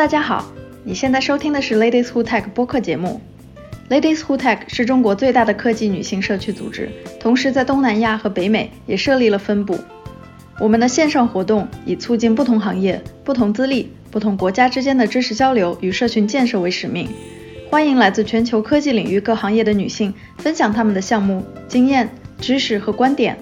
大家好，你现在收听的是 Ladies Who Tech 播客节目。Ladies Who Tech 是中国最大的科技女性社区组织，同时在东南亚和北美也设立了分部。我们的线上活动以促进不同行业、不同资历、不同国家之间的知识交流与社群建设为使命，欢迎来自全球科技领域各行业的女性分享她们的项目、经验、知识和观点。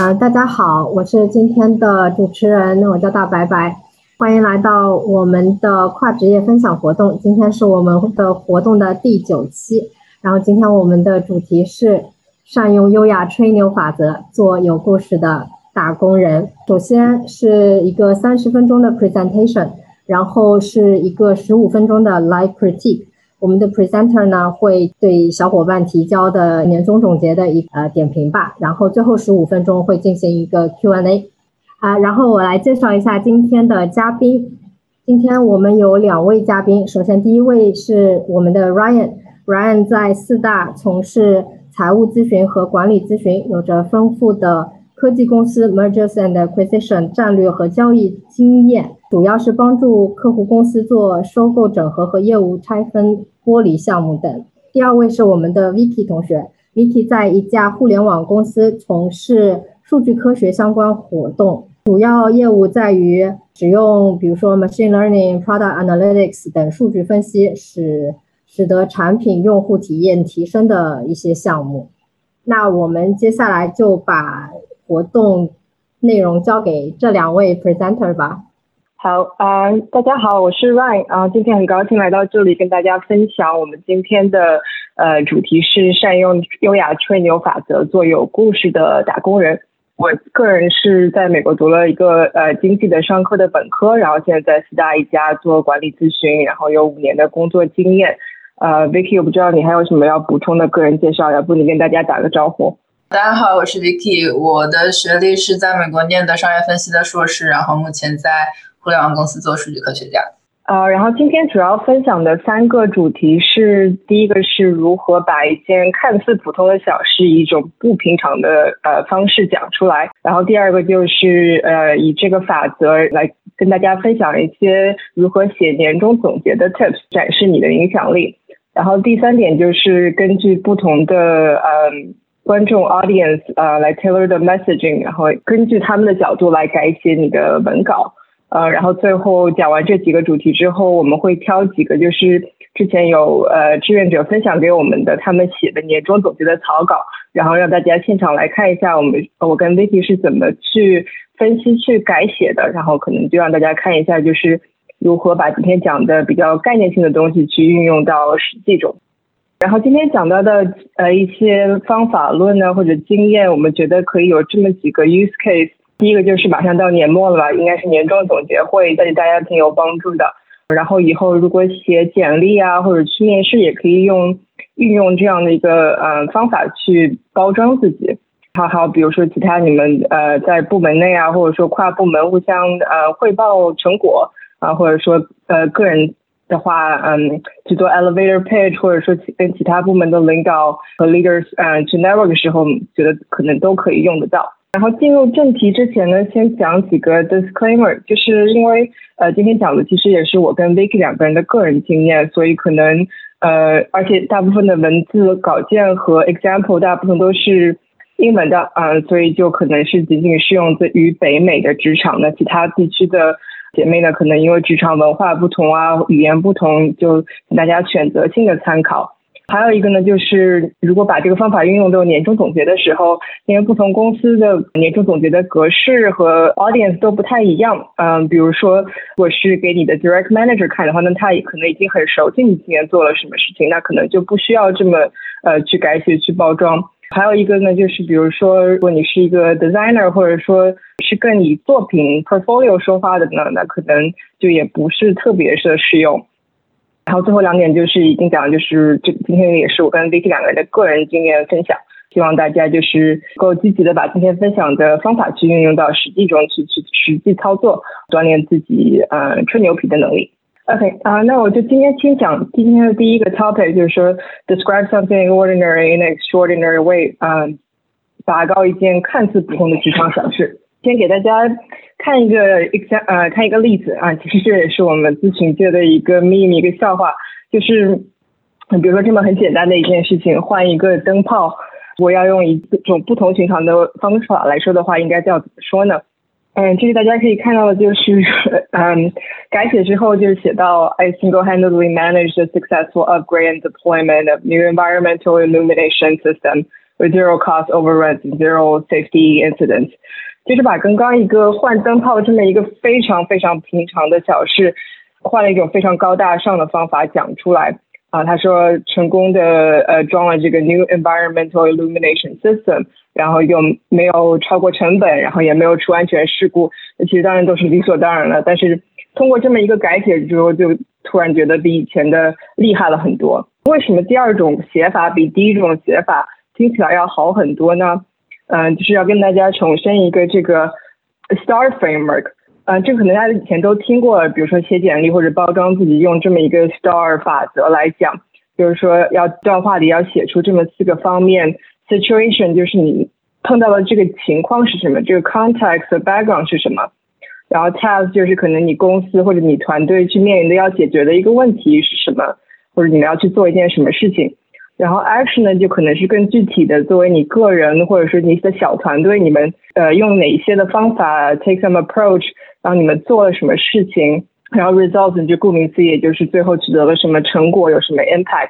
呃，大家好，我是今天的主持人，我叫大白白，欢迎来到我们的跨职业分享活动。今天是我们的活动的第九期，然后今天我们的主题是善用优雅吹牛法则，做有故事的打工人。首先是一个三十分钟的 presentation，然后是一个十五分钟的 live critique。我们的 presenter 呢会对小伙伴提交的年终总结的一呃点评吧，然后最后十五分钟会进行一个 Q&A，啊，然后我来介绍一下今天的嘉宾。今天我们有两位嘉宾，首先第一位是我们的 Ryan，Ryan 在四大从事财务咨询和管理咨询，有着丰富的科技公司 mergers and acquisition 战略和交易经验，主要是帮助客户公司做收购、整合和业务拆分。剥离项目等。第二位是我们的 Vicky 同学，Vicky 在一家互联网公司从事数据科学相关活动，主要业务在于使用比如说 machine learning、product analytics 等数据分析，使使得产品用户体验提升的一些项目。那我们接下来就把活动内容交给这两位 presenter 吧。好啊，大家好，我是 Ryan 啊，今天很高兴来到这里跟大家分享我们今天的呃主题是善用优雅吹牛法则做有故事的打工人。我个人是在美国读了一个呃经济的商科的本科，然后现在在四大一家做管理咨询，然后有五年的工作经验。呃，Vicky，我不知道你还有什么要补充的个人介绍，要不你跟大家打个招呼？大家好，我是 Vicky，我的学历是在美国念的商业分析的硕士，然后目前在。互联网公司做数据科学家，呃，然后今天主要分享的三个主题是：第一个是如何把一件看似普通的小事以一种不平常的呃方式讲出来；然后第二个就是呃以这个法则来跟大家分享一些如何写年终总结的 tips，展示你的影响力；然后第三点就是根据不同的呃观众 audience 呃来 tailor the messaging，然后根据他们的角度来改写你的文稿。呃，然后最后讲完这几个主题之后，我们会挑几个就是之前有呃志愿者分享给我们的他们写的年终总结的草稿，然后让大家现场来看一下我们我跟 Vicky 是怎么去分析去改写的，然后可能就让大家看一下就是如何把今天讲的比较概念性的东西去运用到实际中。然后今天讲到的呃一些方法论呢或者经验，我们觉得可以有这么几个 use case。第一个就是马上到年末了吧，应该是年终总结会，对大家挺有帮助的。然后以后如果写简历啊，或者去面试，也可以用运用这样的一个呃方法去包装自己。还好，比如说其他你们呃在部门内啊，或者说跨部门互相呃汇报成果啊，或者说呃个人的话，嗯，去做 elevator pitch，或者说跟其他部门的领导和 leaders 嗯去 network 的时候，觉得可能都可以用得到。然后进入正题之前呢，先讲几个 disclaimer，就是因为呃今天讲的其实也是我跟 Vicky 两个人的个人经验，所以可能呃而且大部分的文字稿件和 example 大部分都是英文的啊，所以就可能是仅仅适用于北美的职场，那其他地区的姐妹呢，可能因为职场文化不同啊，语言不同，就大家选择性的参考。还有一个呢，就是如果把这个方法运用到年终总结的时候，因为不同公司的年终总结的格式和 audience 都不太一样。嗯，比如说，如果是给你的 direct manager 看的话，那他也可能已经很熟悉你今年做了什么事情，那可能就不需要这么呃去改写去包装。还有一个呢，就是比如说，如果你是一个 designer，或者说是跟你作品 portfolio 说话的呢，那可能就也不是特别的适用。然后最后两点就是已经讲，就是这今天也是我跟 Vicky 两个人的个人经验分享，希望大家就是够积极的把今天分享的方法去运用到实际中去，去实际操作，锻炼自己呃吹牛皮的能力。OK 啊，那我就今天先讲今天的第一个 topic，就是说 describe something ordinary in an extraordinary way。嗯，拔高一件看似普通的职场小事。先给大家看一个 exam 呃看一个例子啊，其实这也是我们咨询界的一个秘密一个笑话，就是比如说这么很简单的一件事情，换一个灯泡，我要用一种不同寻常的方法来说的话，应该叫怎么说呢？嗯，这里大家可以看到的就是，嗯，改写之后就是写到，I single-handedly managed the successful upgrade and deployment of new environmental illumination system with zero cost overruns, zero safety incidents。就是把刚刚一个换灯泡这么一个非常非常平常的小事，换了一种非常高大上的方法讲出来。啊，他说成功的呃装了这个 new environmental illumination system，然后又没有超过成本，然后也没有出安全事故，其实当然都是理所当然了。但是通过这么一个改写之后，就突然觉得比以前的厉害了很多。为什么第二种写法比第一种写法听起来要好很多呢？嗯，就是要跟大家重申一个这个 STAR framework。嗯，这可能大家以前都听过，比如说写简历或者包装自己用这么一个 STAR 法则来讲，就是说要段话里要写出这么四个方面：situation 就是你碰到的这个情况是什么，这个 context background 是什么，然后 task 就是可能你公司或者你团队去面临的要解决的一个问题是什么，或者你们要去做一件什么事情。然后 action 呢，就可能是更具体的，作为你个人或者说你的小团队，你们呃用哪些的方法 take some approach，然后你们做了什么事情，然后 results 就顾名思义，就是最后取得了什么成果，有什么 impact。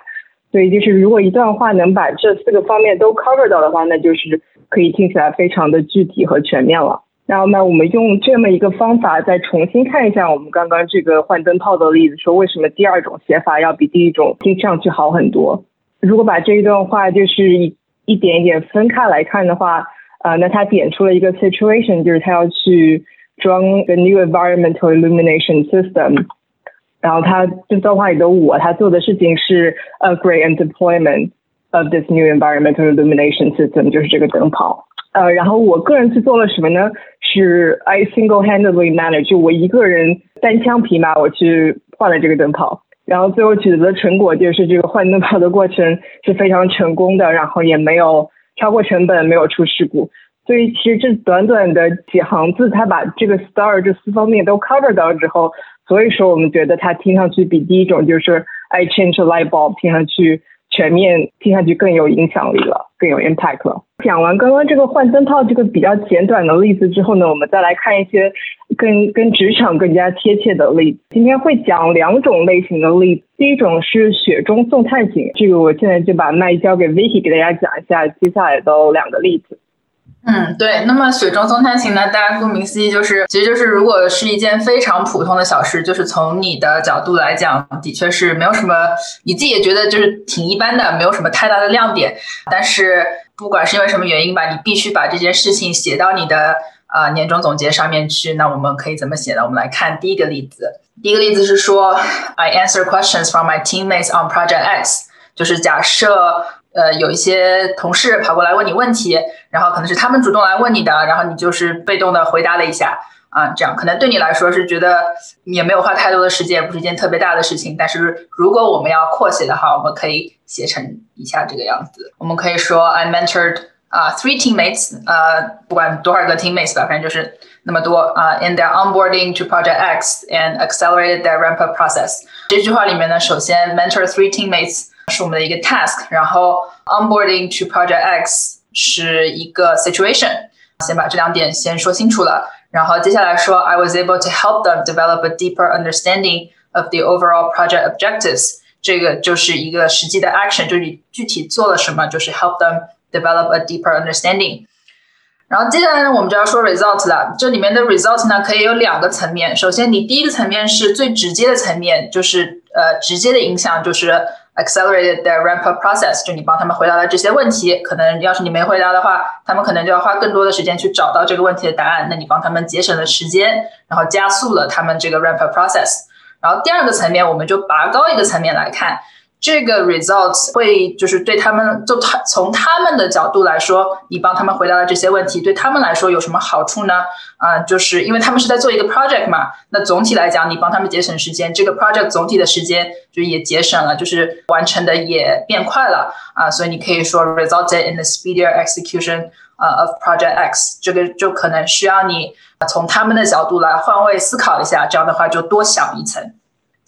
所以就是如果一段话能把这四个方面都 cover 到的话，那就是可以听起来非常的具体和全面了。然后呢，我们用这么一个方法再重新看一下我们刚刚这个换灯泡的例子，说为什么第二种写法要比第一种听上去好很多。如果把这一段话就是一一点一点分开来看的话，呃，那他点出了一个 situation，就是他要去装 the new environmental illumination system，然后他这段话里的我，他做的事情是 upgrade and deployment of this new environmental illumination system，就是这个灯泡。呃，然后我个人去做了什么呢？是 I single-handedly manage，就我一个人单枪匹马，我去换了这个灯泡。然后最后取得的成果就是这个换灯泡的过程是非常成功的，然后也没有超过成本，没有出事故。所以其实这短短的几行字，它把这个 star 这四方面都 cover 到之后，所以说我们觉得它听上去比第一种就是 I change a light bulb 听上去。全面听上去更有影响力了，更有 impact 了。讲完刚刚这个换灯泡这个比较简短的例子之后呢，我们再来看一些跟跟职场更加贴切的例子。今天会讲两种类型的例子，第一种是雪中送炭型，这个我现在就把麦交给 Vicky 给大家讲一下接下来的两个例子。嗯，对。那么雪中送炭型呢？大家顾名思义就是，其实就是如果是一件非常普通的小事，就是从你的角度来讲，的确是没有什么，你自己也觉得就是挺一般的，没有什么太大的亮点。但是不管是因为什么原因吧，你必须把这件事情写到你的啊年终总结上面去。那我们可以怎么写呢？我们来看第一个例子。第一个例子是说，I answer questions from my teammates on Project X，就是假设。呃，有一些同事跑过来问你问题，然后可能是他们主动来问你的，然后你就是被动的回答了一下啊，这样可能对你来说是觉得也没有花太多的时间，不是一件特别大的事情。但是如果我们要扩写的话，我们可以写成以下这个样子。我们可以说 I mentored 啊 three teammates，呃，不管多少个 teammates 吧，反正就是那么多啊，in their onboarding to Project X and accelerated their ramp up process。这句话里面呢，首先 mentor three teammates。是我们的一个 task，然后 onboarding to project X 是一个 situation，先把这两点先说清楚了，然后接下来说 I was able to help them develop a deeper understanding of the overall project objectives，这个就是一个实际的 action，就是你具体做了什么，就是 help them develop a deeper understanding。然后接下来呢，我们就要说 result 了。这里面的 result 呢，可以有两个层面。首先，你第一个层面是最直接的层面，就是呃直接的影响就是 accelerated their ramp up process，就你帮他们回答了这些问题。可能要是你没回答的话，他们可能就要花更多的时间去找到这个问题的答案。那你帮他们节省了时间，然后加速了他们这个 ramp up process。然后第二个层面，我们就拔高一个层面来看。这个 results 会就是对他们，就他从他们的角度来说，你帮他们回答了这些问题，对他们来说有什么好处呢？啊，就是因为他们是在做一个 project 嘛，那总体来讲，你帮他们节省时间，这个 project 总体的时间就也节省了，就是完成的也变快了啊，所以你可以说 resulted in the speedier execution 呃 of project X，这个就可能需要你从他们的角度来换位思考一下，这样的话就多想一层。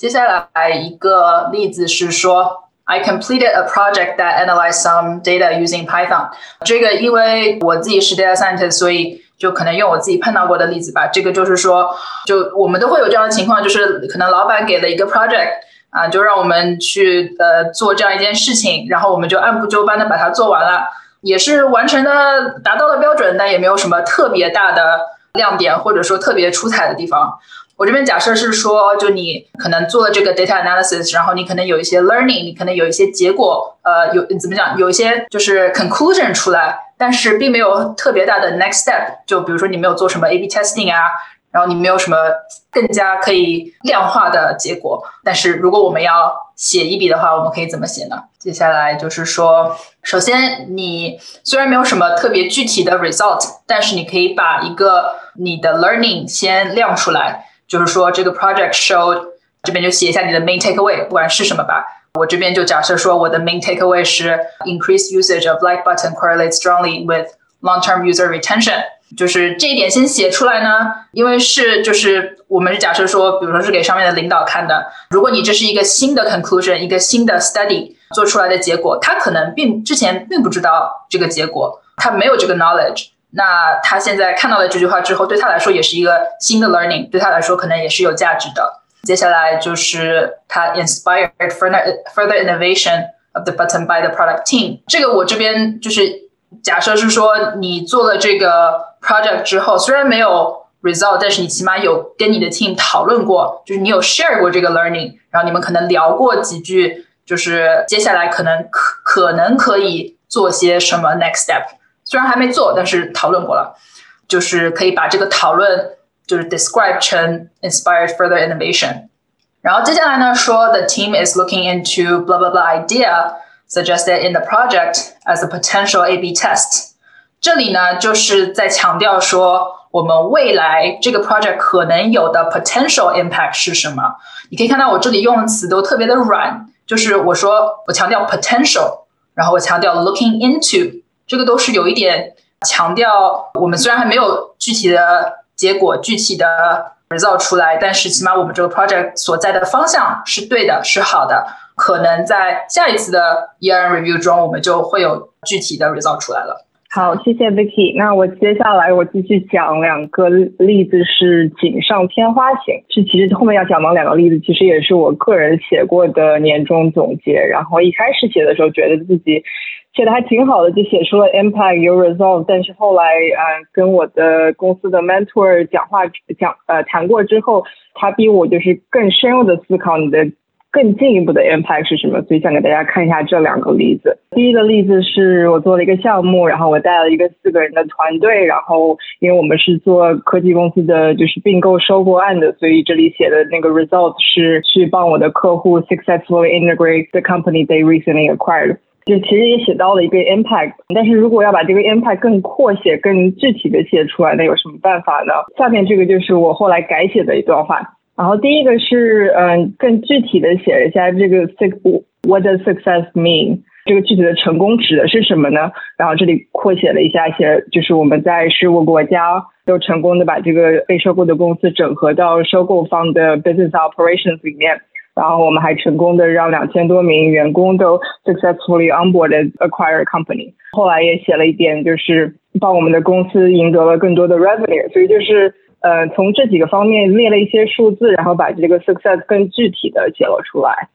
接下来一个例子是说，I completed a project that analyzed some data using Python。这个因为我自己是 data scientist，所以就可能用我自己碰到过的例子吧。这个就是说，就我们都会有这样的情况，就是可能老板给了一个 project。啊，就让我们去呃做这样一件事情，然后我们就按部就班的把它做完了，也是完成的达到了标准，但也没有什么特别大的亮点或者说特别出彩的地方。我这边假设是说，就你可能做了这个 data analysis，然后你可能有一些 learning，你可能有一些结果，呃，有怎么讲，有一些就是 conclusion 出来，但是并没有特别大的 next step。就比如说你没有做什么 A/B testing 啊。然后你没有什么更加可以量化的结果，但是如果我们要写一笔的话，我们可以怎么写呢？接下来就是说，首先你虽然没有什么特别具体的 result，但是你可以把一个你的 learning 先亮出来，就是说这个 project showed，这边就写一下你的 main takeaway，不管是什么吧。我这边就假设说我的 main takeaway 是 increase usage of like button correlates strongly with long-term user retention。就是这一点先写出来呢，因为是就是我们是假设说，比如说是给上面的领导看的。如果你这是一个新的 conclusion，一个新的 study 做出来的结果，他可能并之前并不知道这个结果，他没有这个 knowledge。那他现在看到了这句话之后，对他来说也是一个新的 learning，对他来说可能也是有价值的。接下来就是他 inspired further further innovation of the button by the product team。这个我这边就是假设是说你做了这个。project 之后虽然没有 result，但是你起码有跟你的 team 讨论过，就是你有 share 过这个 learning，然后你们可能聊过几句，就是接下来可能可可能可以做些什么 next step，虽然还没做，但是讨论过了，就是可以把这个讨论就是 describe 成 inspired further innovation。然后接下来呢说 the team is looking into blah blah blah idea suggested in the project as a potential A/B test。这里呢，就是在强调说，我们未来这个 project 可能有的 potential impact 是什么？你可以看到我这里用的词都特别的软，就是我说我强调 potential，然后我强调 looking into， 这个都是有一点强调。我们虽然还没有具体的结果、具体的 result 出来，但是起码我们这个 project 所在的方向是对的，是好的。可能在下一次的 year review 中，我们就会有具体的 result 出来了。好，谢谢 Vicky。那我接下来我继续讲两个例子，是锦上添花型。是其实后面要讲的两个例子，其实也是我个人写过的年终总结。然后一开始写的时候，觉得自己写的还挺好的，就写出了 impact 有 result。但是后来呃，跟我的公司的 mentor 讲话讲呃谈过之后，他逼我就是更深入的思考你的。更进一步的 impact 是什么？所以想给大家看一下这两个例子。第一个例子是我做了一个项目，然后我带了一个四个人的团队，然后因为我们是做科技公司的，就是并购收购案的，所以这里写的那个 result 是去帮我的客户 successfully integrate the company they recently acquired。就其实也写到了一个 impact，但是如果要把这个 impact 更扩写、更具体的写出来，那有什么办法呢？下面这个就是我后来改写的一段话。然后第一个是，嗯，更具体的写一下这个 what does success mean？这个具体的成功指的是什么呢？然后这里扩写了一下，写就是我们在十五国家都成功的把这个被收购的公司整合到收购方的 business operations 里面，然后我们还成功的让两千多名员工都 successfully onboarded acquired company。后来也写了一点，就是帮我们的公司赢得了更多的 revenue。所以就是。呃，从这几个方面列了一些数字，然后把这个 success 更具体的写了出来。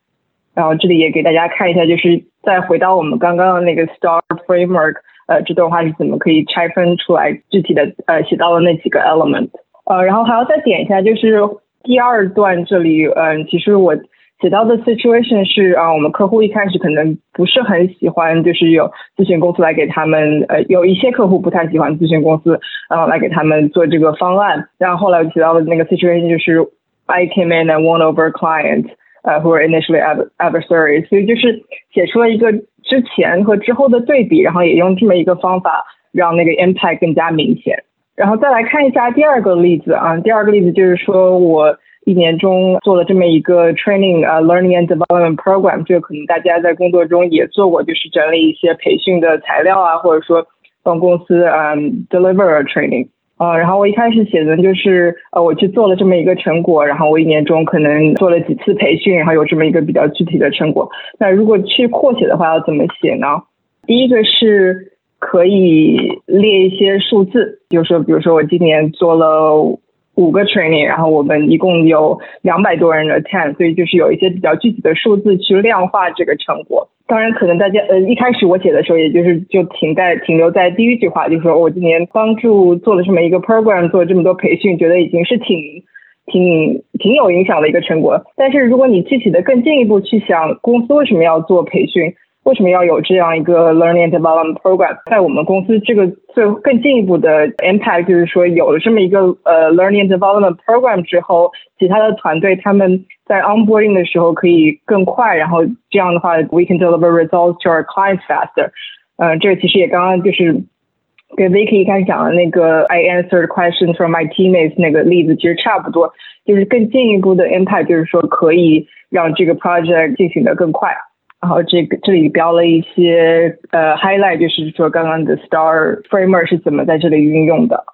然后这里也给大家看一下，就是再回到我们刚刚的那个 star framework，呃，这段话是怎么可以拆分出来具体的呃写到了那几个 element。呃，然后还要再点一下，就是第二段这里，嗯，其实我。写到的 situation 是啊，我们客户一开始可能不是很喜欢，就是有咨询公司来给他们，呃，有一些客户不太喜欢咨询公司，然后来给他们做这个方案。然后后来我提到的那个 situation 就是 I came in and won over clients，呃，who were initially adversaries，所以就是写出了一个之前和之后的对比，然后也用这么一个方法让那个 impact 更加明显。然后再来看一下第二个例子啊，第二个例子就是说我。一年中做了这么一个 training 啊 learning and development program，这个可能大家在工作中也做过，就是整理一些培训的材料啊，或者说帮公司嗯 deliver a training。呃，然后我一开始写的就是呃，我去做了这么一个成果，然后我一年中可能做了几次培训，然后有这么一个比较具体的成果。那如果去扩写的话，要怎么写呢？第一个是可以列一些数字，就是说，比如说我今年做了。五个 training，然后我们一共有两百多人的 attend，所以就是有一些比较具体的数字去量化这个成果。当然，可能大家呃一开始我写的时候，也就是就停在停留在第一句话，就是说我今年帮助做了这么一个 program，做了这么多培训，觉得已经是挺挺挺有影响的一个成果。但是如果你具体的更进一步去想，公司为什么要做培训？为什么要有这样一个 learning development program？在我们公司，这个最更进一步的 impact 就是说，有了这么一个呃 learning development program 之后，其他的团队他们在 onboarding 的时候可以更快，然后这样的话，we can deliver results to our clients faster。嗯，这个其实也刚刚就是跟 Vicky 一开始讲的那个 I answered questions from my teammates 那个例子其实差不多，就是更进一步的 impact 就是说可以让这个 project 进行的更快。 然后这个这里标了一些呃 highlight，就是说刚刚的 star framer 是怎么在这里运用的。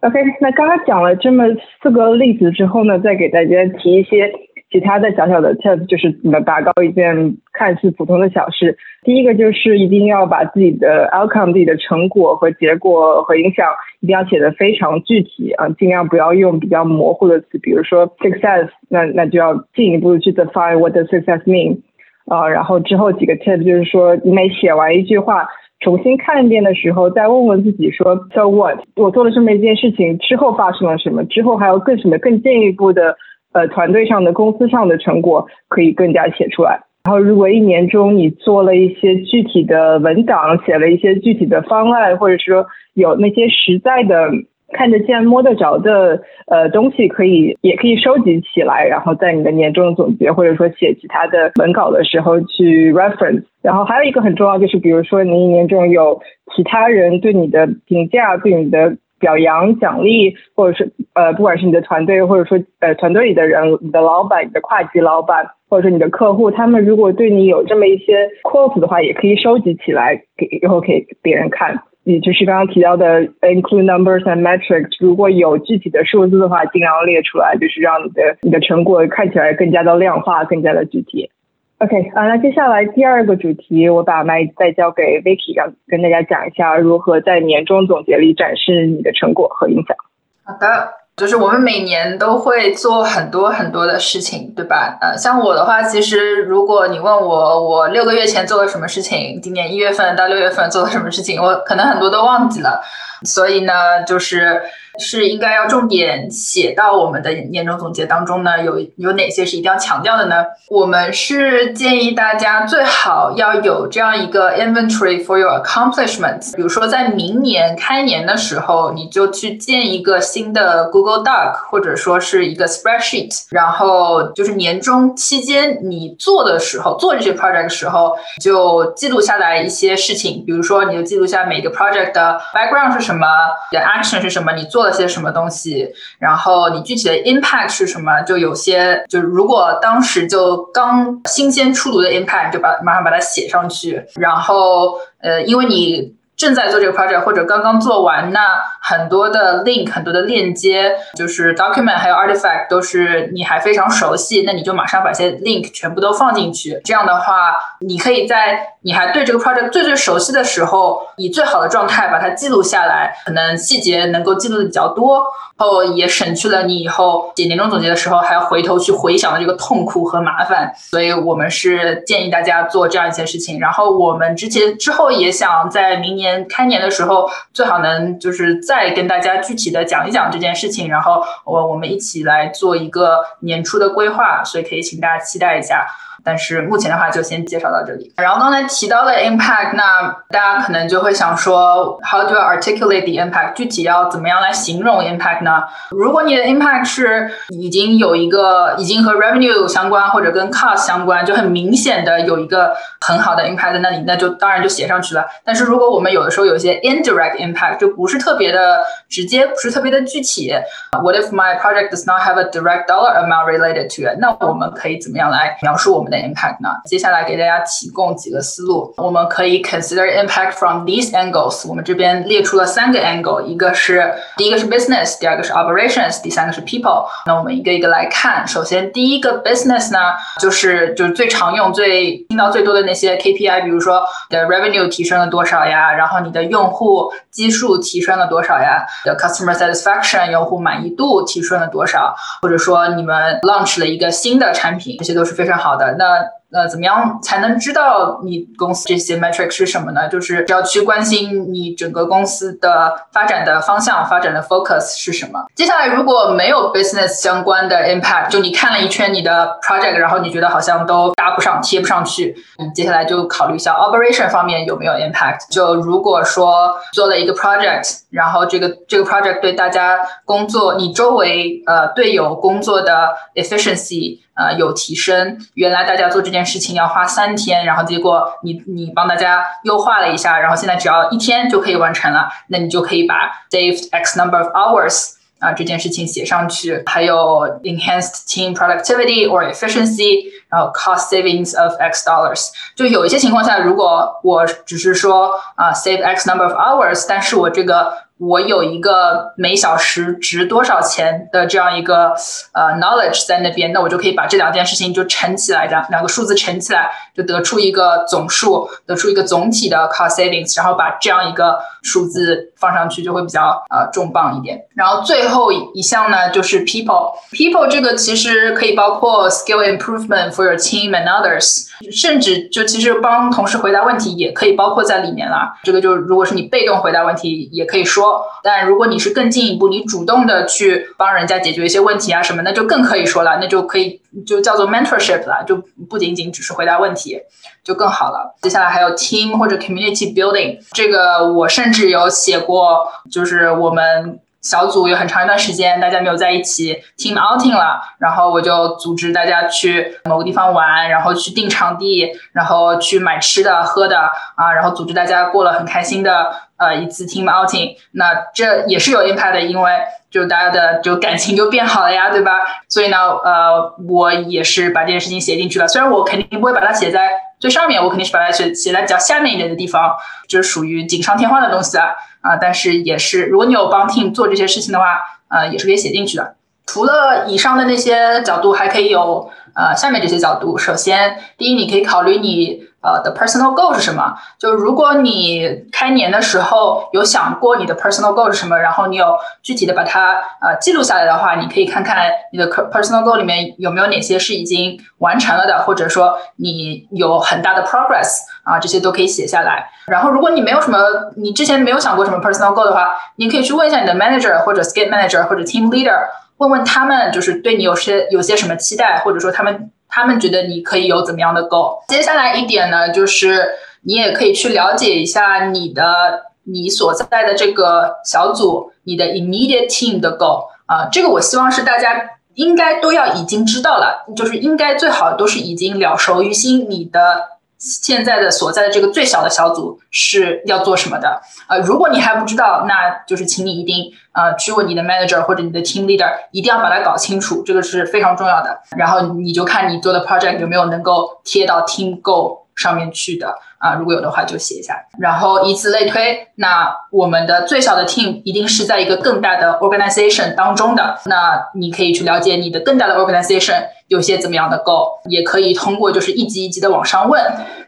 OK，那刚刚讲了这么四个例子之后呢，再给大家提一些其他的小小的 tips，就是怎么打造一件看似普通的小事。第一个就是一定要把自己的 outcome、自己的成果和结果和影响一定要写的非常具体啊，尽量不要用比较模糊的词，比如说 success，那那就要进一步去 define what does success mean。啊，然后之后几个 tip 就是说，你每写完一句话，重新看一遍的时候，再问问自己说，so what？我做了这么一件事情之后发生了什么？之后还有更什么更进一步的呃团队上的、公司上的成果可以更加写出来。然后如果一年中你做了一些具体的文档，写了一些具体的方案，或者说有那些实在的。看得见、摸得着的呃东西，可以也可以收集起来，然后在你的年终总结或者说写其他的文稿的时候去 reference。然后还有一个很重要，就是比如说你一年中有其他人对你的评价、对你的表扬、奖励，或者是呃不管是你的团队，或者说呃团队里的人、你的老板、你的跨级老板，或者说你的客户，他们如果对你有这么一些 quote 的话，也可以收集起来给以后给别人看。也就是刚刚提到的 include numbers and metrics，如果有具体的数字的话，尽量列出来，就是让你的你的成果看起来更加的量化，更加的具体。OK 啊，那接下来第二个主题，我把麦再交给 Vicky，让跟大家讲一下如何在年终总结里展示你的成果和影响。好的。就是我们每年都会做很多很多的事情，对吧？呃，像我的话，其实如果你问我，我六个月前做了什么事情，今年一月份到六月份做了什么事情，我可能很多都忘记了。所以呢，就是。是应该要重点写到我们的年终总结当中呢？有有哪些是一定要强调的呢？我们是建议大家最好要有这样一个 inventory for your accomplishments。比如说在明年开年的时候，你就去建一个新的 Google Doc，或者说是一个 spreadsheet，然后就是年终期间你做的时候，做这些 project 的时候，就记录下来一些事情。比如说，你就记录下每个 project 的 background 是什么，你的 action 是什么，你做。了些什么东西，然后你具体的 impact 是什么？就有些，就是如果当时就刚新鲜出炉的 impact，就把马上把它写上去。然后，呃，因为你。正在做这个 project 或者刚刚做完，那很多的 link 很多的链接，就是 document 还有 artifact 都是你还非常熟悉，那你就马上把这些 link 全部都放进去。这样的话，你可以在你还对这个 project 最最熟悉的时候，以最好的状态把它记录下来，可能细节能够记录的比较多。后也省去了你以后写年终总结的时候还要回头去回想的这个痛苦和麻烦，所以我们是建议大家做这样一些事情。然后我们之前之后也想在明年年开年的时候，最好能就是再跟大家具体的讲一讲这件事情，然后我我们一起来做一个年初的规划，所以可以请大家期待一下。但是目前的话就先介绍到这里。然后刚才提到了 impact，那大家可能就会想说，how do I articulate the impact？具体要怎么样来形容 impact 呢？如果你的 impact 是已经有一个已经和 revenue 相关或者跟 cost 相关，就很明显的有一个很好的 impact 在那里，那就当然就写上去了。但是如果我们有的时候有一些 indirect impact，就不是特别的直接，不是特别的具体。What if my project does not have a direct dollar amount related to 那我们可以怎么样来描述我们的 impact 呢？接下来给大家提供几个思路，我们可以 consider impact from these angles。我们这边列出了三个 angle，一个是第一个是 business，第二个是 operations，第三个是 people。那我们一个一个来看。首先第一个 business 呢，就是就是最常用、最听到最多的那些 KPI，比如说你的 revenue 提升了多少呀，然后你的用户基数提升了多少呀，？The customer satisfaction 用户满意度提升了多少，或者说你们 launch 了一个新的产品，这些都是非常好的。那呃呃，怎么样才能知道你公司这些 metric 是什么呢？就是要去关心你整个公司的发展的方向、发展的 focus 是什么。接下来，如果没有 business 相关的 impact，就你看了一圈你的 project，然后你觉得好像都搭不上、贴不上去，你接下来就考虑一下 operation 方面有没有 impact。就如果说做了一个 project，然后这个这个 project 对大家工作、你周围呃队友工作的 efficiency。呃，有提升。原来大家做这件事情要花三天，然后结果你你帮大家优化了一下，然后现在只要一天就可以完成了。那你就可以把 saved x number of hours 啊这件事情写上去。还有 enhanced team productivity or efficiency，然后 cost savings of x dollars。就有一些情况下，如果我只是说啊 save x number of hours，但是我这个我有一个每小时值多少钱的这样一个呃 knowledge 在那边，那我就可以把这两件事情就乘起来，两两个数字乘起来，就得出一个总数，得出一个总体的 cost savings，然后把这样一个数字放上去，就会比较呃重磅一点。然后最后一项呢，就是 people，people 这个其实可以包括 skill improvement for your team and others，甚至就其实帮同事回答问题也可以包括在里面了。这个就如果是你被动回答问题，也可以说。但如果你是更进一步，你主动的去帮人家解决一些问题啊什么，那就更可以说了，那就可以就叫做 mentorship 啦，就不仅仅只是回答问题，就更好了。接下来还有 team 或者 community building，这个我甚至有写过，就是我们。小组有很长一段时间大家没有在一起 team outing 了，然后我就组织大家去某个地方玩，然后去订场地，然后去买吃的喝的啊，然后组织大家过了很开心的呃一次 team outing。那这也是有 impact 的，因为就大家的就感情就变好了呀，对吧？所以呢，呃，我也是把这件事情写进去了。虽然我肯定不会把它写在最上面，我肯定是把它写写在比较下面一点的地方，就是属于锦上添花的东西啊。啊，但是也是，如果你有帮 team 做这些事情的话，呃，也是可以写进去的。除了以上的那些角度，还可以有呃下面这些角度。首先，第一，你可以考虑你。呃，的 personal goal 是什么？就如果你开年的时候有想过你的 personal goal 是什么，然后你有具体的把它呃记录下来的话，你可以看看你的 personal goal 里面有没有哪些是已经完成了的，或者说你有很大的 progress 啊，这些都可以写下来。然后，如果你没有什么，你之前没有想过什么 personal goal 的话，你可以去问一下你的 manager 或者 skate manager 或者 team leader，问问他们就是对你有些有些什么期待，或者说他们。他们觉得你可以有怎么样的 goal？接下来一点呢，就是你也可以去了解一下你的你所在的这个小组，你的 immediate team 的 goal 啊，这个我希望是大家应该都要已经知道了，就是应该最好都是已经了熟于心，你的现在的所在的这个最小的小组是要做什么的呃？如果你还不知道，那就是请你一定。呃，去问你的 manager 或者你的 team leader，一定要把它搞清楚，这个是非常重要的。然后你就看你做的 project 有没有能够贴到 team goal 上面去的啊，如果有的话就写一下。然后以此类推，那我们的最小的 team 一定是在一个更大的 organization 当中的。那你可以去了解你的更大的 organization 有些怎么样的 goal，也可以通过就是一级一级的往上问，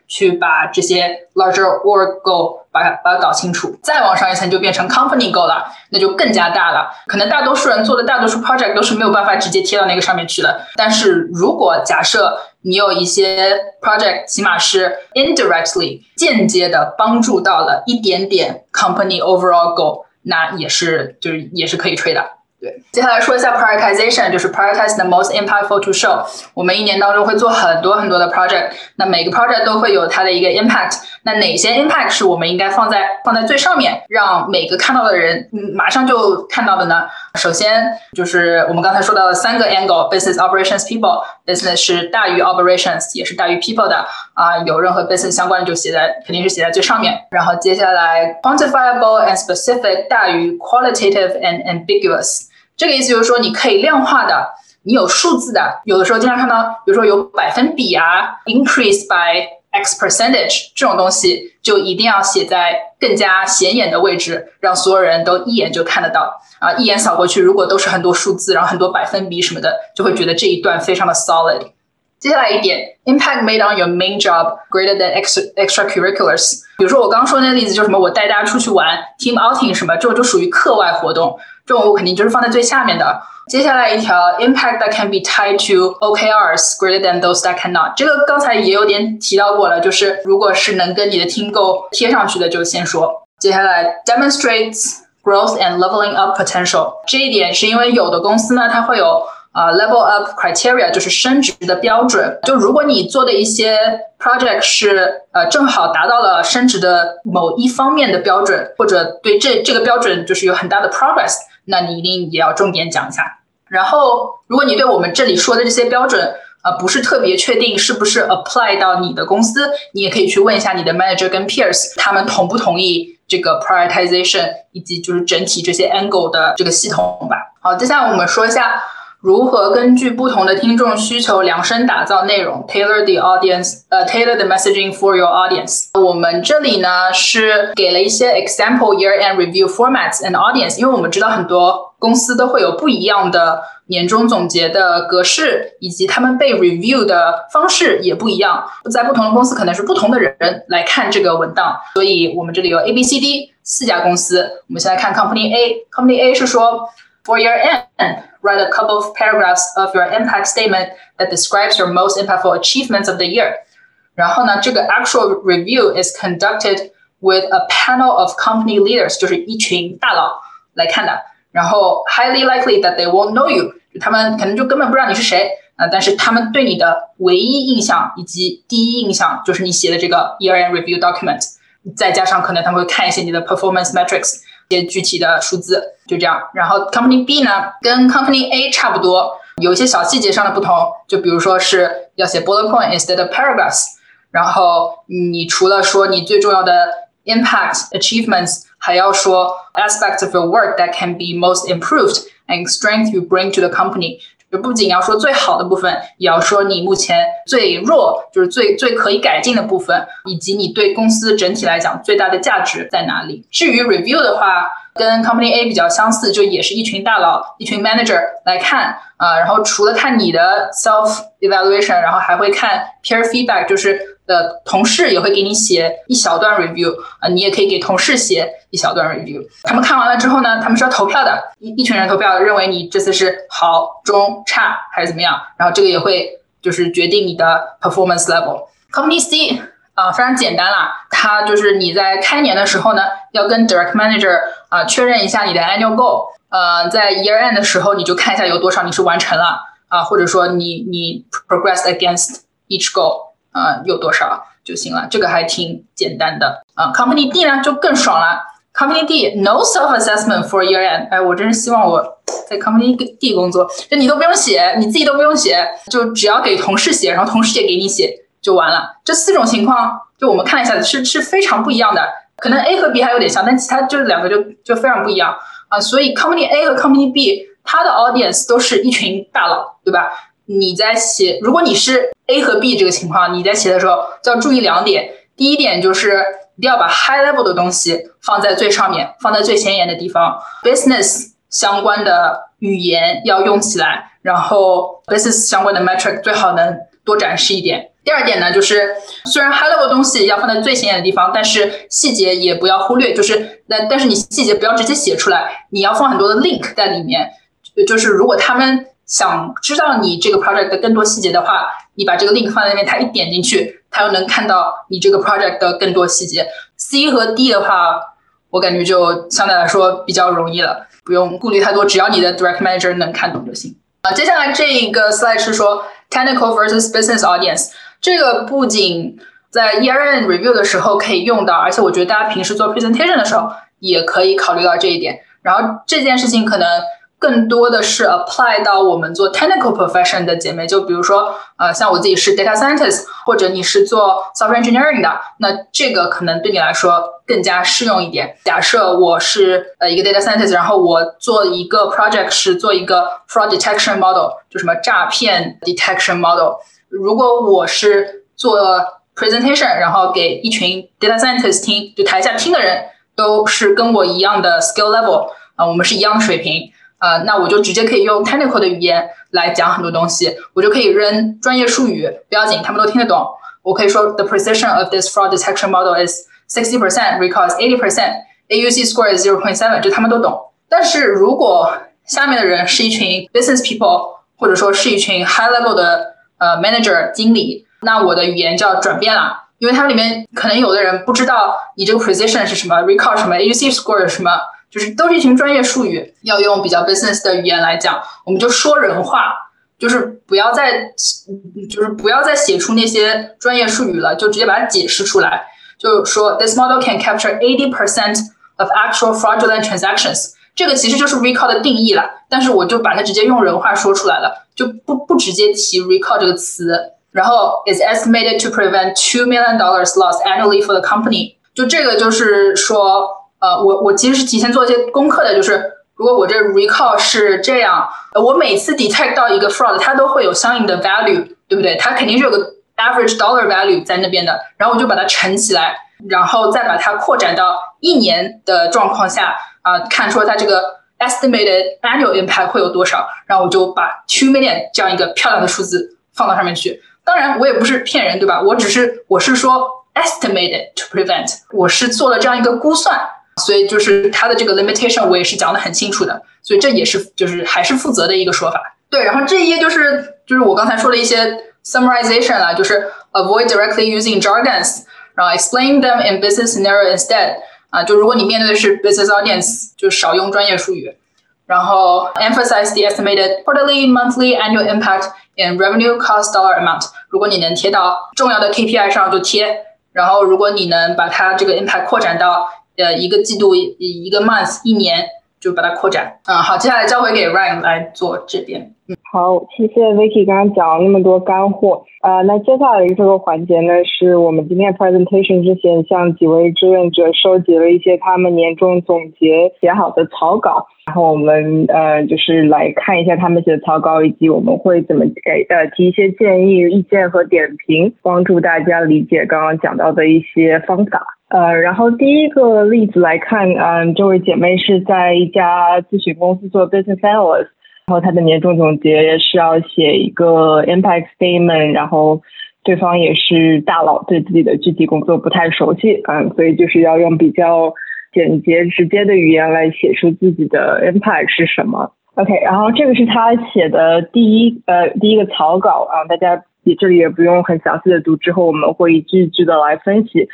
去把这些 larger org goal。把它把它搞清楚，再往上一层就变成 company goal 了，那就更加大了。可能大多数人做的大多数 project 都是没有办法直接贴到那个上面去的。但是如果假设你有一些 project，起码是 indirectly 间接的帮助到了一点点 company overall goal，那也是就是也是可以吹的。对，接下来说一下 prioritization，就是 prioritize the most impactful to show。我们一年当中会做很多很多的 project，那每个 project 都会有它的一个 impact。那哪些 impact 是我们应该放在放在最上面，让每个看到的人嗯马上就看到的呢？首先就是我们刚才说到的三个 angle：business operations people。business 是大于 operations，也是大于 people 的啊。有任何 business 相关的就写在肯定是写在最上面。然后接下来 quantifiable and specific 大于 qualitative and ambiguous。这个意思就是说，你可以量化的，你有数字的，有的时候经常看到，比如说有百分比啊，increase by X percentage 这种东西，就一定要写在更加显眼的位置，让所有人都一眼就看得到啊，一眼扫过去，如果都是很多数字，然后很多百分比什么的，就会觉得这一段非常的 solid。接下来一点，impact made on your main job greater than extra extracurriculars。比如说我刚说那个例子，就什么我带大家出去玩，team outing 什么，这种就属于课外活动，这种我肯定就是放在最下面的。接下来一条，impact that can be tied to OKRs greater than those that cannot。这个刚才也有点提到过了，就是如果是能跟你的 team goal 贴上去的，就先说。接下来，demonstrates growth and leveling up potential。这一点是因为有的公司呢，它会有。啊，level up criteria 就是升职的标准。就如果你做的一些 project 是呃正好达到了升职的某一方面的标准，或者对这这个标准就是有很大的 progress，那你一定也要重点讲一下。然后，如果你对我们这里说的这些标准呃不是特别确定是不是 apply 到你的公司，你也可以去问一下你的 manager 跟 peers，他们同不同意这个 prioritization 以及就是整体这些 angle 的这个系统吧。好，接下来我们说一下。如何根据不同的听众需求量身打造内容？Tailor the audience，呃，tailor the messaging for your audience。我们这里呢是给了一些 example year-end review formats and audience，因为我们知道很多公司都会有不一样的年终总结的格式，以及他们被 review 的方式也不一样。在不同的公司可能是不同的人来看这个文档，所以我们这里有 A、B、C、D 四家公司。我们先来看 Company A，Company A 是说。For your end, write a couple of paragraphs of your impact statement that describes your most impactful achievements of the year. 然后呢，这个 actual review is conducted with a panel of company leaders，就是一群大佬来看的。然后 highly likely that they won't know you，他们可能就根本不知道你是谁啊、呃，但是他们对你的唯一印象以及第一印象就是你写的这个 year end review document，再加上可能他们会看一些你的 performance metrics。 些具体的数字，就这样。然后 Company B 呢，跟 Company A 差不多，有一些小细节上的不同。就比如说是要写 bullet point instead of paragraphs。然后你除了说你最重要的 impact achievements，还要说 aspects of your work that can be most improved and strength you bring to the company。 就不仅要说最好的部分，也要说你目前最弱，就是最最可以改进的部分，以及你对公司整体来讲最大的价值在哪里。至于 review 的话，跟 Company A 比较相似，就也是一群大佬、一群 manager 来看啊。然后除了看你的 self evaluation，然后还会看 peer feedback，就是。的同事也会给你写一小段 review 啊，你也可以给同事写一小段 review。他们看完了之后呢，他们是要投票的，一一群人投票，认为你这次是好、中、差还是怎么样，然后这个也会就是决定你的 performance level。Company C 啊，非常简单啦，它就是你在开年的时候呢，要跟 direct manager 啊确认一下你的 annual goal。呃，在 year end 的时候，你就看一下有多少你是完成了啊，或者说你你 progress against each goal。呃，有多少就行了，这个还挺简单的啊。Company D 呢就更爽了，Company D no self assessment for year end。哎，我真是希望我在 Company D 工作，就你都不用写，你自己都不用写，就只要给同事写，然后同事也给你写就完了。这四种情况，就我们看一下是是非常不一样的。可能 A 和 B 还有点像，但其他就是两个就就非常不一样啊。所以 Company A 和 Company B 它的 audience 都是一群大佬，对吧？你在写，如果你是 A 和 B 这个情况，你在写的时候就要注意两点。第一点就是一定要把 high level 的东西放在最上面，放在最显眼的地方。business 相关的语言要用起来，然后 business 相关的 metric 最好能多展示一点。第二点呢，就是虽然 high level 东西要放在最显眼的地方，但是细节也不要忽略。就是那但是你细节不要直接写出来，你要放很多的 link 在里面。就是如果他们想知道你这个 project 的更多细节的话，你把这个 link 放在那边，他一点进去，他又能看到你这个 project 的更多细节。C 和 D 的话，我感觉就相对来说比较容易了，不用顾虑太多，只要你的 direct manager 能看懂就行。啊，接下来这一个 slide 是说 technical versus business audience，这个不仅在 year end review 的时候可以用到，而且我觉得大家平时做 presentation 的时候也可以考虑到这一点。然后这件事情可能。更多的是 apply 到我们做 technical profession 的姐妹，就比如说，呃，像我自己是 data scientist，或者你是做 software engineering 的，那这个可能对你来说更加适用一点。假设我是呃一个 data scientist，然后我做一个 project 是做一个 fraud detection model，就什么诈骗 detection model。如果我是做 presentation，然后给一群 data scientist 听，就台下听的人都是跟我一样的 skill level，啊，我们是一样的水平。呃，那我就直接可以用 technical 的语言来讲很多东西，我就可以扔专业术语，不要紧，他们都听得懂。我可以说 the precision of this fraud detection model is sixty percent, recall is eighty percent, AUC score is zero point seven，就他们都懂。但是如果下面的人是一群 business people，或者说是一群 high level 的呃 manager 经理，那我的语言就要转变了，因为它里面可能有的人不知道你这个 precision 是什么，recall 什么，AUC score 是什么。就是都是一群专业术语，要用比较 business 的语言来讲，我们就说人话，就是不要再，就是不要再写出那些专业术语了，就直接把它解释出来，就是说 this model can capture eighty percent of actual fraudulent transactions，这个其实就是 recall 的定义了，但是我就把它直接用人话说出来了，就不不直接提 recall 这个词，然后 is estimated to prevent two million dollars loss annually for the company，就这个就是说。呃，我我其实是提前做一些功课的，就是如果我这 recall 是这样，我每次 detect 到一个 fraud，它都会有相应的 value，对不对？它肯定是有个 average dollar value 在那边的，然后我就把它乘起来，然后再把它扩展到一年的状况下，啊，看出它这个 estimated annual impact 会有多少，然后我就把 two million 这样一个漂亮的数字放到上面去。当然，我也不是骗人，对吧？我只是我是说 estimated to prevent，我是做了这样一个估算。所以就是它的这个 limitation 我也是讲的很清楚的，所以这也是就是还是负责的一个说法。对，然后这一页就是就是我刚才说的一些 summarization 了，就是 avoid directly using jargons，然后 explain them in business scenario instead。啊，就如果你面对的是 business audience，就少用专业术语。然后 emphasize the estimated quarterly, monthly, annual impact in revenue, cost, dollar amount。如果你能贴到重要的 KPI 上就贴，然后如果你能把它这个 impact 扩展到呃，一个季度一一个 month 一年就把它扩展。嗯，好，接下来交回给 Ryan 来做这边。嗯，好，谢谢 Vicky 刚刚讲了那么多干货。呃，那接下来这个环节呢，是我们今天 presentation 之前向几位志愿者收集了一些他们年终总结写好的草稿，然后我们呃就是来看一下他们写的草稿，以及我们会怎么给呃提一些建议、意见和点评，帮助大家理解刚刚讲到的一些方法。呃，然后第一个例子来看，嗯，这位姐妹是在一家咨询公司做 business analyst，然后她的年终总结是要写一个 impact statement，然后对方也是大佬，对自己的具体工作不太熟悉，嗯，所以就是要用比较简洁直接的语言来写出自己的 impact 是什么。OK，然后这个是她写的第一呃第一个草稿啊，大家也这里也不用很详细的读，之后我们会一句一句的来分析。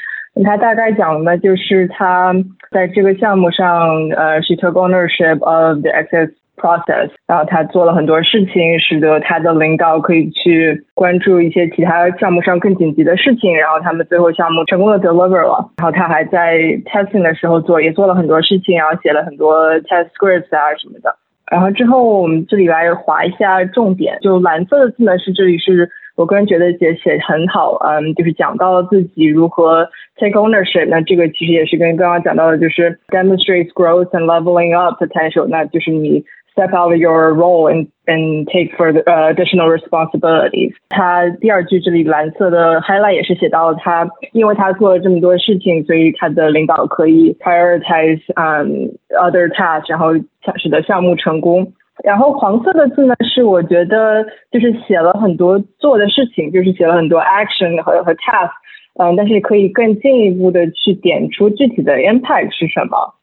他大概讲的就是他在这个项目上，呃，she took ownership of the access process，然后他做了很多事情，使得他的领导可以去关注一些其他项目上更紧急的事情，然后他们最后项目成功的 deliver 了。然后他还在 testing 的时候做，也做了很多事情，然后写了很多 test scripts 啊什么的。然后之后我们这里来划一下重点，就蓝色的字呢是这里是。我个人觉得写写很好，嗯，就是讲到了自己如何 take ownership，那这个其实也是跟刚刚讲到的，就是 demonstrates growth and leveling up potential，那就是你 step out of your role and and take for the additional responsibilities。他第二句这里蓝色的 highlight 也是写到了他，因为他做了这么多事情，所以他的领导可以 prioritize 嗯 other tasks，然后使得项目成功。然后黄色的字呢，是我觉得就是写了很多做的事情，就是写了很多 action 和和 task，嗯，但是可以更进一步的去点出具体的 impact 是什么。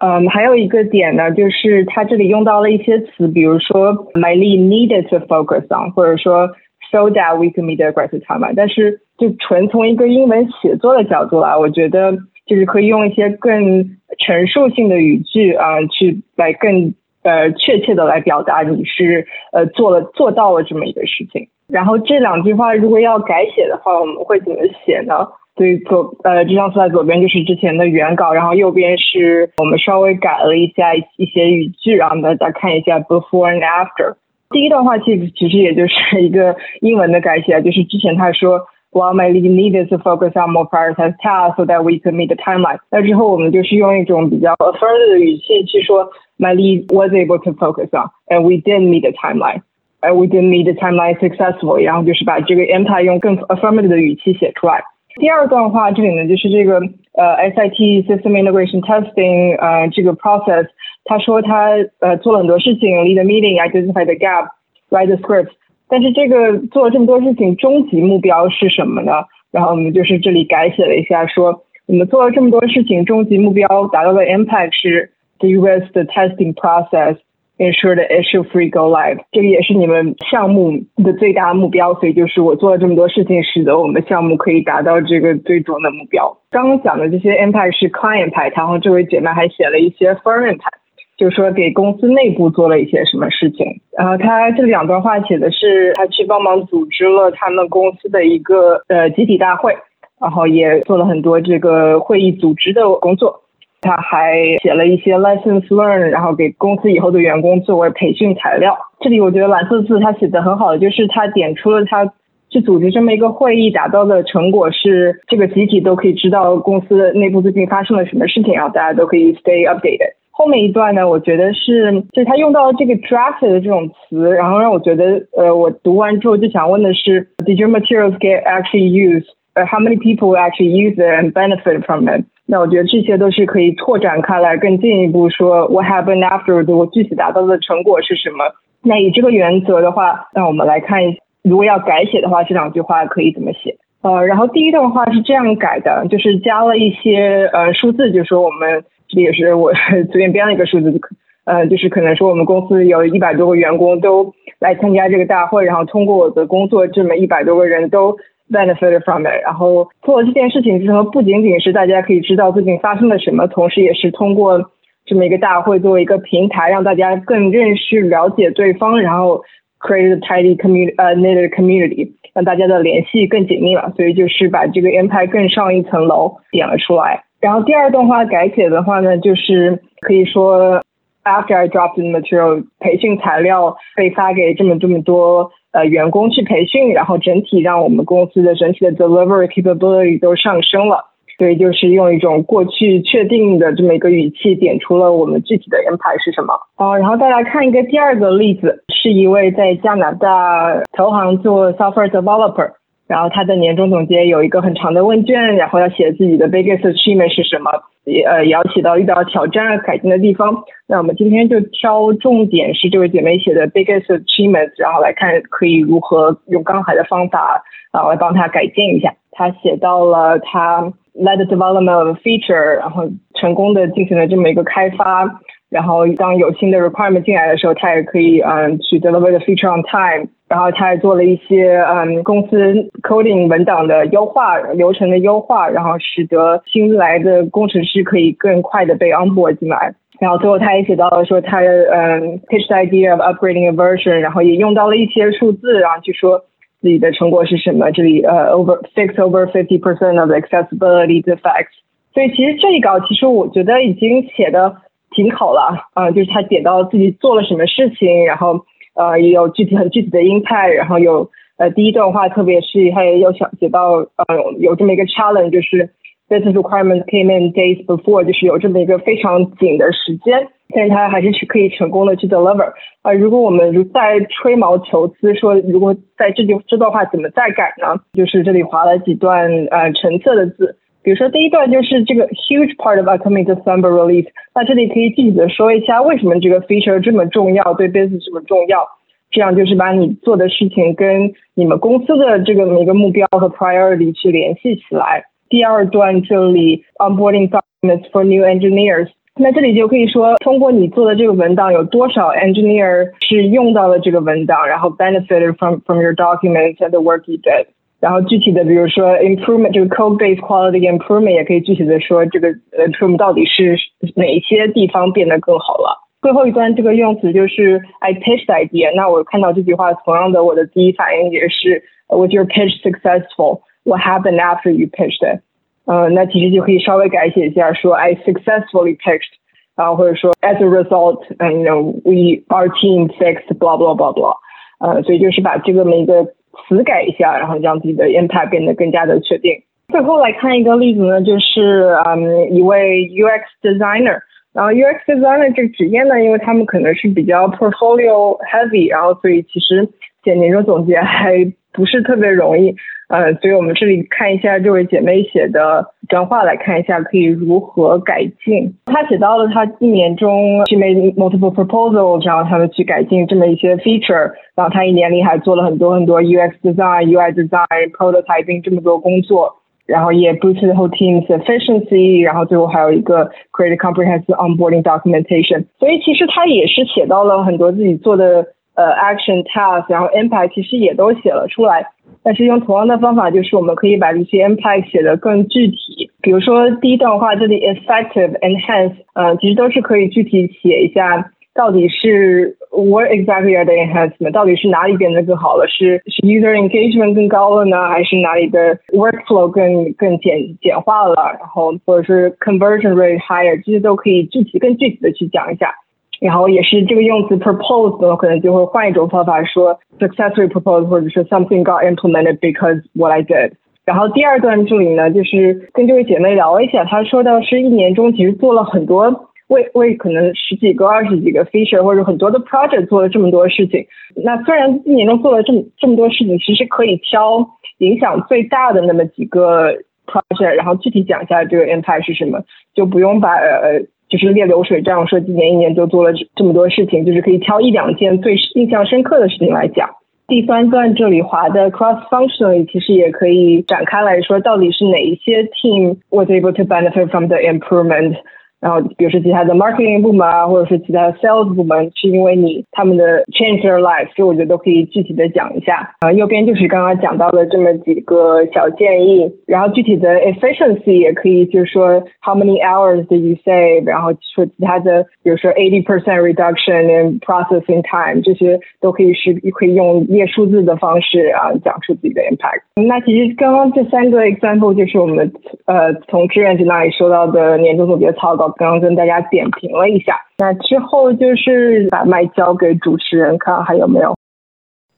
嗯，还有一个点呢，就是它这里用到了一些词，比如说 my lead needed to focus on，或者说 so that we can meet the aggressive timeline。但是就纯从一个英文写作的角度来，我觉得就是可以用一些更陈述性的语句啊，去来更。呃，确切的来表达你是呃做了做到了这么一个事情。然后这两句话如果要改写的话，我们会怎么写呢？所以左呃这张图在左边就是之前的原稿，然后右边是我们稍微改了一下一些语句，让大家看一下 before and after。第一段话其实其实也就是一个英文的改写，就是之前他说while my lead needed to focus on more prioritized tasks so that we could meet the timeline。那之后我们就是用一种比较 affirmative 的语气去说 my lead was able to focus on and we did meet the timeline。呃，we did meet the timeline successfully，然后就是把这个 impact 用更 affirmative 的语气写出来。第二段话这里呢，就是这个呃 SIT System Integration Testing 呃这个 process，他说他呃做了很多事情，lead a meeting，identify the gap，write the script。 但是这个做了这么多事情，终极目标是什么呢？然后我们就是这里改写了一下，说我们做了这么多事情，终极目标达到的 impact 是 de-risk the testing process。ensure the issue free go live，这个也是你们项目的最大目标，所以就是我做了这么多事情，使得我们的项目可以达到这个最终的目标。刚刚讲的这些 impact 是 client 派，然后这位姐妹还写了一些 firm 派，就是说给公司内部做了一些什么事情。然后他这两段话写的是他去帮忙组织了他们公司的一个呃集体大会，然后也做了很多这个会议组织的工作。他还写了一些 lessons learned，然后给公司以后的员工作为培训材料。这里我觉得蓝色字他写的很好的，就是他点出了他去组织这么一个会议达到的成果是这个集体都可以知道公司内部最近发生了什么事情，然后大家都可以 stay updated。后面一段呢，我觉得是就是他用到了这个 draft 的这种词，然后让我觉得呃，我读完之后就想问的是，Did your materials get actually used? How many people actually use it and benefit from it? 那我觉得这些都是可以拓展开来，更进一步说 What happened after？我具体达到的成果是什么？那以这个原则的话，那我们来看，如果要改写的话，这两句话可以怎么写？呃，然后第一段话是这样改的，就是加了一些呃数字，就说我们这也是我随便编了一个数字，呃，就是可能说我们公司有一百多个员工都来参加这个大会，然后通过我的工作，这么一百多个人都。benefit from it，然后做了这件事情之后，不仅仅是大家可以知道最近发生了什么，同时也是通过这么一个大会作为一个平台，让大家更认识、了解对方，然后 create a tidy community，呃，knit community，让大家的联系更紧密了。所以就是把这个 M P A 更上一层楼点了出来。然后第二段话改写的话呢，就是可以说 after I dropped the material，培训材料被发给这么这么多。呃，员工去培训，然后整体让我们公司的整体的 delivery capability 都上升了。所以就是用一种过去确定的这么一个语气，点出了我们具体的 impact 是什么。啊，然后再来看一个第二个例子，是一位在加拿大投行做 software developer。然后他的年终总结有一个很长的问卷，然后要写自己的 biggest achievement 是什么，也呃也要写到遇到挑战改进的地方。那我们今天就挑重点是这位姐妹写的 biggest achievement，然后来看可以如何用刚才的方法啊来帮她改进一下。她写到了她 led development of feature，然后成功的进行了这么一个开发。然后当有新的 requirement 进来的时候，他也可以嗯去 deliver the feature on time。然后他还做了一些嗯公司 coding 文档的优化、流程的优化，然后使得新来的工程师可以更快的被 onboard 进来。然后最后他也写到了说他的嗯 pitch the idea of upgrading a version，然后也用到了一些数字，然后去说自己的成果是什么。这里呃 over fix over fifty percent of accessibility defects。所以其实这一稿其实我觉得已经写的挺好了啊，就是他点到自己做了什么事情，然后。呃，也有具体很具体的音态，然后有呃第一段话，特别是他也有想写到，呃有这么一个 challenge，就是 business requirements came in days before，就是有这么一个非常紧的时间，但是他还是去可以成功的去 deliver。啊，如果我们如再吹毛求疵说，如果在这句这段话怎么再改呢？就是这里划了几段呃橙色的字。比如说第一段就是这个 huge part of upcoming December release，那这里可以具体的说一下为什么这个 feature 这么重要，对 business 这么重要，这样就是把你做的事情跟你们公司的这个每个目标和 priority 去联系起来。第二段这里 onboarding documents for new engineers，那这里就可以说通过你做的这个文档，有多少 engineer 是用到了这个文档，然后 benefited from from your documents and the work you did。 然后具体的，比如说 improvement 这个 code base quality improvement 也可以具体的说这个 improvement 到底是哪些地方变得更好了。最后一段这个用词就是 I pitched the idea。那我看到这句话，同样的我的第一反应也是 Was your pitch successful? What happened after you pitched it? 呃，那其实就可以稍微改写一下，说 I successfully picked，啊，或者说 as a result，and you know we our team fixed blah blah blah blah，呃，所以就是把这个每一个 词改一下，然后让自己的 impact 变得更加的确定。最后来看一个例子呢，就是嗯一位 UX designer。然后 UX designer 这个职业呢，因为他们可能是比较 portfolio heavy，然后所以其实写年终总结还不是特别容易。呃，所以我们这里看一下这位姐妹写的段话，来看一下可以如何改进。她写到了她一年中去 made multiple proposals，然后他们去改进这么一些 feature，然后她一年里还做了很多很多 UX design、UI design、prototyping 这么多工作。然后也 boosted the whole team's efficiency，然后最后还有一个 create comprehensive onboarding documentation。所以其实她也是写到了很多自己做的呃 action task，然后 impact 其实也都写了出来。但是用同样的方法，就是我们可以把这些 impact 写得更具体。比如说第一段话这里 effective enhance，呃，其实都是可以具体写一下。到底是 what exactly are the enhancement？到底是哪里变得更好了？是是 user engagement 更高了呢，还是哪里的 workflow 更更简简化了？然后或者是 conversion rate higher，这些都可以具体更具体的去讲一下。然后也是这个用词 propose 呢，可能就会换一种方法说 successfully propose，或者是 something got implemented because what I did。然后第二段这里呢，就是跟这位姐妹聊了一下，她说到是一年中其实做了很多。为为可能十几个、二十几个 feature 或者很多的 project 做了这么多事情，那虽然一年中做了这么这么多事情，其实可以挑影响最大的那么几个 project，然后具体讲一下这个 impact 是什么，就不用把呃就是列流水账说今年一年就做了这么多事情，就是可以挑一两件最印象深刻的事情来讲。第三段这里划的 cross functionally 其实也可以展开来说，到底是哪一些 team was able to benefit from the improvement。然后，比如说其他的 marketing 部门啊，或者是其他的 sales 部门，是因为你他们的 change their life，所以我觉得都可以具体的讲一下。啊，右边就是刚刚讲到的这么几个小建议，然后具体的 efficiency 也可以就是说 how many hours did you save，然后说其他的，比如说 eighty percent reduction in processing time，这些都可以是可以用列数字的方式啊讲述自己的 impact。那其实刚刚这三个 example 就是我们呃从志愿者那里收到的年终总结草稿。刚刚跟大家点评了一下，那之后就是把麦交给主持人，看还有没有。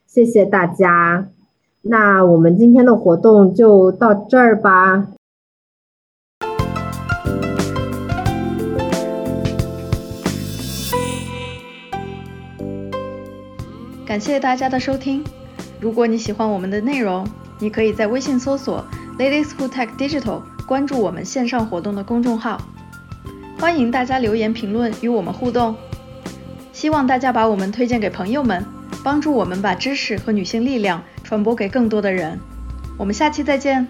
谢谢大家，那我们今天的活动就到这儿吧。感谢大家的收听。如果你喜欢我们的内容，你可以在微信搜索 Ladies Who Tech Digital，关注我们线上活动的公众号。欢迎大家留言评论与我们互动，希望大家把我们推荐给朋友们，帮助我们把知识和女性力量传播给更多的人。我们下期再见。